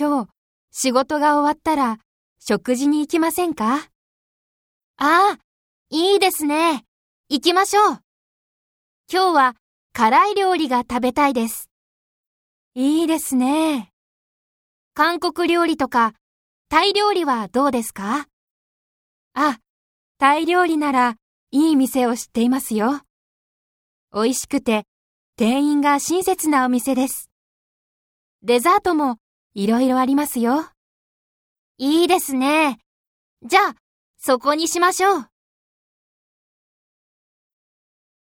今日、仕事が終わったら、食事に行きませんか？ああ、いいですね。行きましょう。今日は辛い料理が食べたいです。いいですね。韓国料理とか、タイ料理はどうですか？あ、タイ料理ならいい店を知っていますよ。美味しくて、店員が親切なお店です。デザートもいろいろありますよ。いいですね。じゃあ、そこにしましょう。